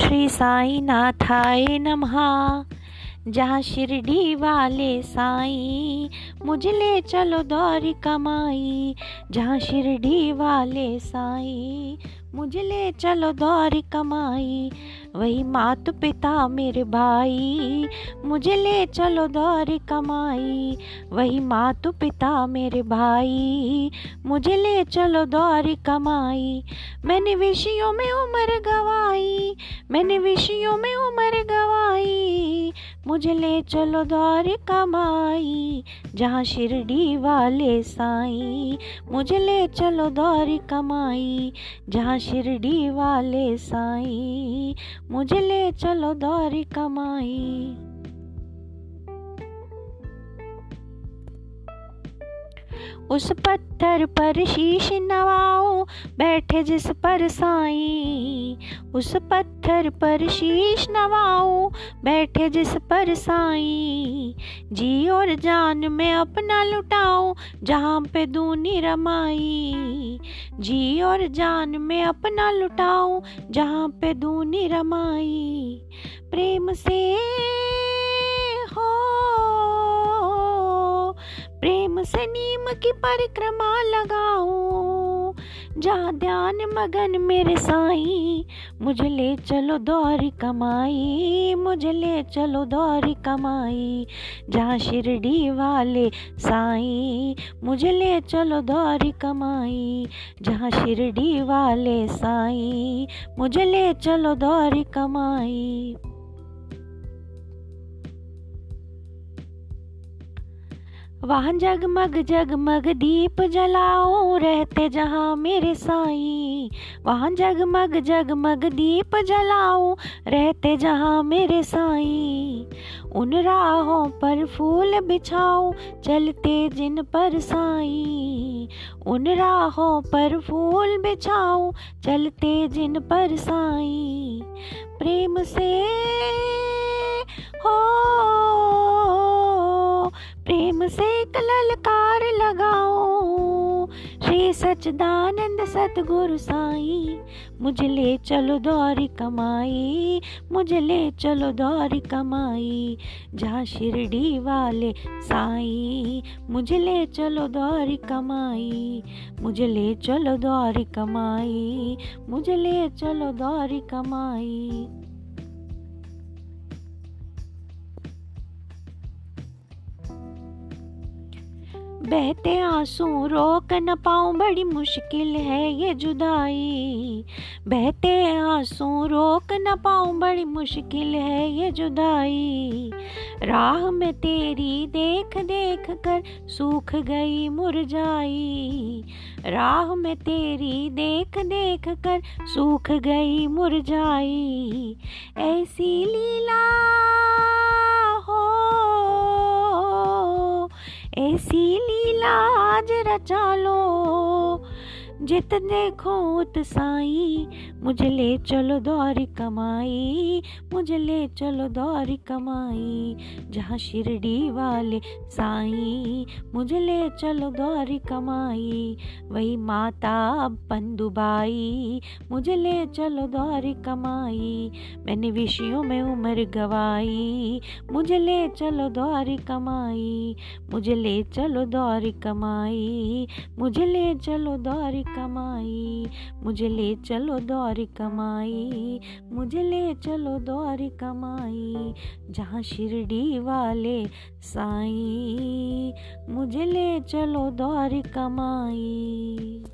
श्री साई नाथाय नमः। जहाँ शिरडी वाले साई, मुझे ले चलो दौरी कमाई। जहाँ शिरडी वाले साई, मुझे ले चलो दौरी कमाई। वही मात पिता मेरे भाई, मुझे ले चलो दौरी कमाई। वही मात पिता मेरे भाई, मुझे ले चलो दौरी कमाई। मैंने विषयों में उम्र गवाई, मैंने विषयों में उम्र गवाई। मुझे ले चलो दौरी कमाई, जहाँ शिरडी वाले साई। मुझे ले चलो दौरी कमाई, जहाँ शिरडी वाले साई। मुझे ले चलो दौरी कमाई। उस पत्थर पर शीश नवाओ बैठे जिस पर साई। उस पत्थर पर शीश नवाओ बैठे जिस पर साई। जी और जान में अपना लुटाओ जहाँ पे दूनी रमाई। जी और जान में अपना लुटाओ जहाँ पे दूनी रमाई। प्रेम से प्रेम से नीम की परिक्रमा लगाओ जा ध्यान मगन मेरे साई, मुझे ले चलो दौरी कमाई, मुझे ले चलो दौरी कमाई। जहाँ शिरडी वाले साई, मुझे ले चलो दौरी कमाई। जहाँ शिरडी वाले साई, मुझे ले चलो दौरी कमाई। वहाँ जगमग जगमग दीप जलाओ रहते जहाँ मेरे साई। वहाँ जगमग जगमग दीप जलाओ रहते जहाँ मेरे साई। उन राहों पर फूल बिछाओ चलते जिन पर साई। उन राहों पर फूल बिछाओ चलते जिन पर साई। प्रेम से हो से ललकार लगाओ श्री सचदानंद सतगुरु साई, मुझे ले चलो दौरी कमाई, मुझे ले चलो दौरी कमाई। जहाँ शिरडी वाले साई, मुझे ले चलो दौरी कमाई, मुझे ले चलो दौरी कमाई, मुझे ले चलो दौरी कमाई। बहते आँसू, रोक न पाऊँ, बड़ी मुश्किल है ये जुदाई। बहते आँसू, रोक न पाऊँ, बड़ी मुश्किल है ये जुदाई। राह में तेरी देख देख कर सूख गई मुरझाई। राह में तेरी देख देख कर सूख गई मुरझाई। ऐसी लीला ऐसी लीला आज रचा लो। जित खोत साई, मुझे ले चलो दौरी कमाई, मुझे ले चलो दौरी कमाई, जहाँ शिरडी वाले साई, मुझे ले चलो दौरी कमाई, वही माता पंदुबाई मुझे ले चलो दौरी कमाई, मैंने विषयों में उम्र गवाई, मुझे ले चलो दौरी कमाई, मुझे ले चलो दौरी कमाई, मुझे ले चलो दौरी कमाई। मुझे ले चलो दौरी कमाई। मुझे ले चलो दौरी कमाई। जहाँ शिरडी वाले साई। मुझे ले चलो दौरी कमाई।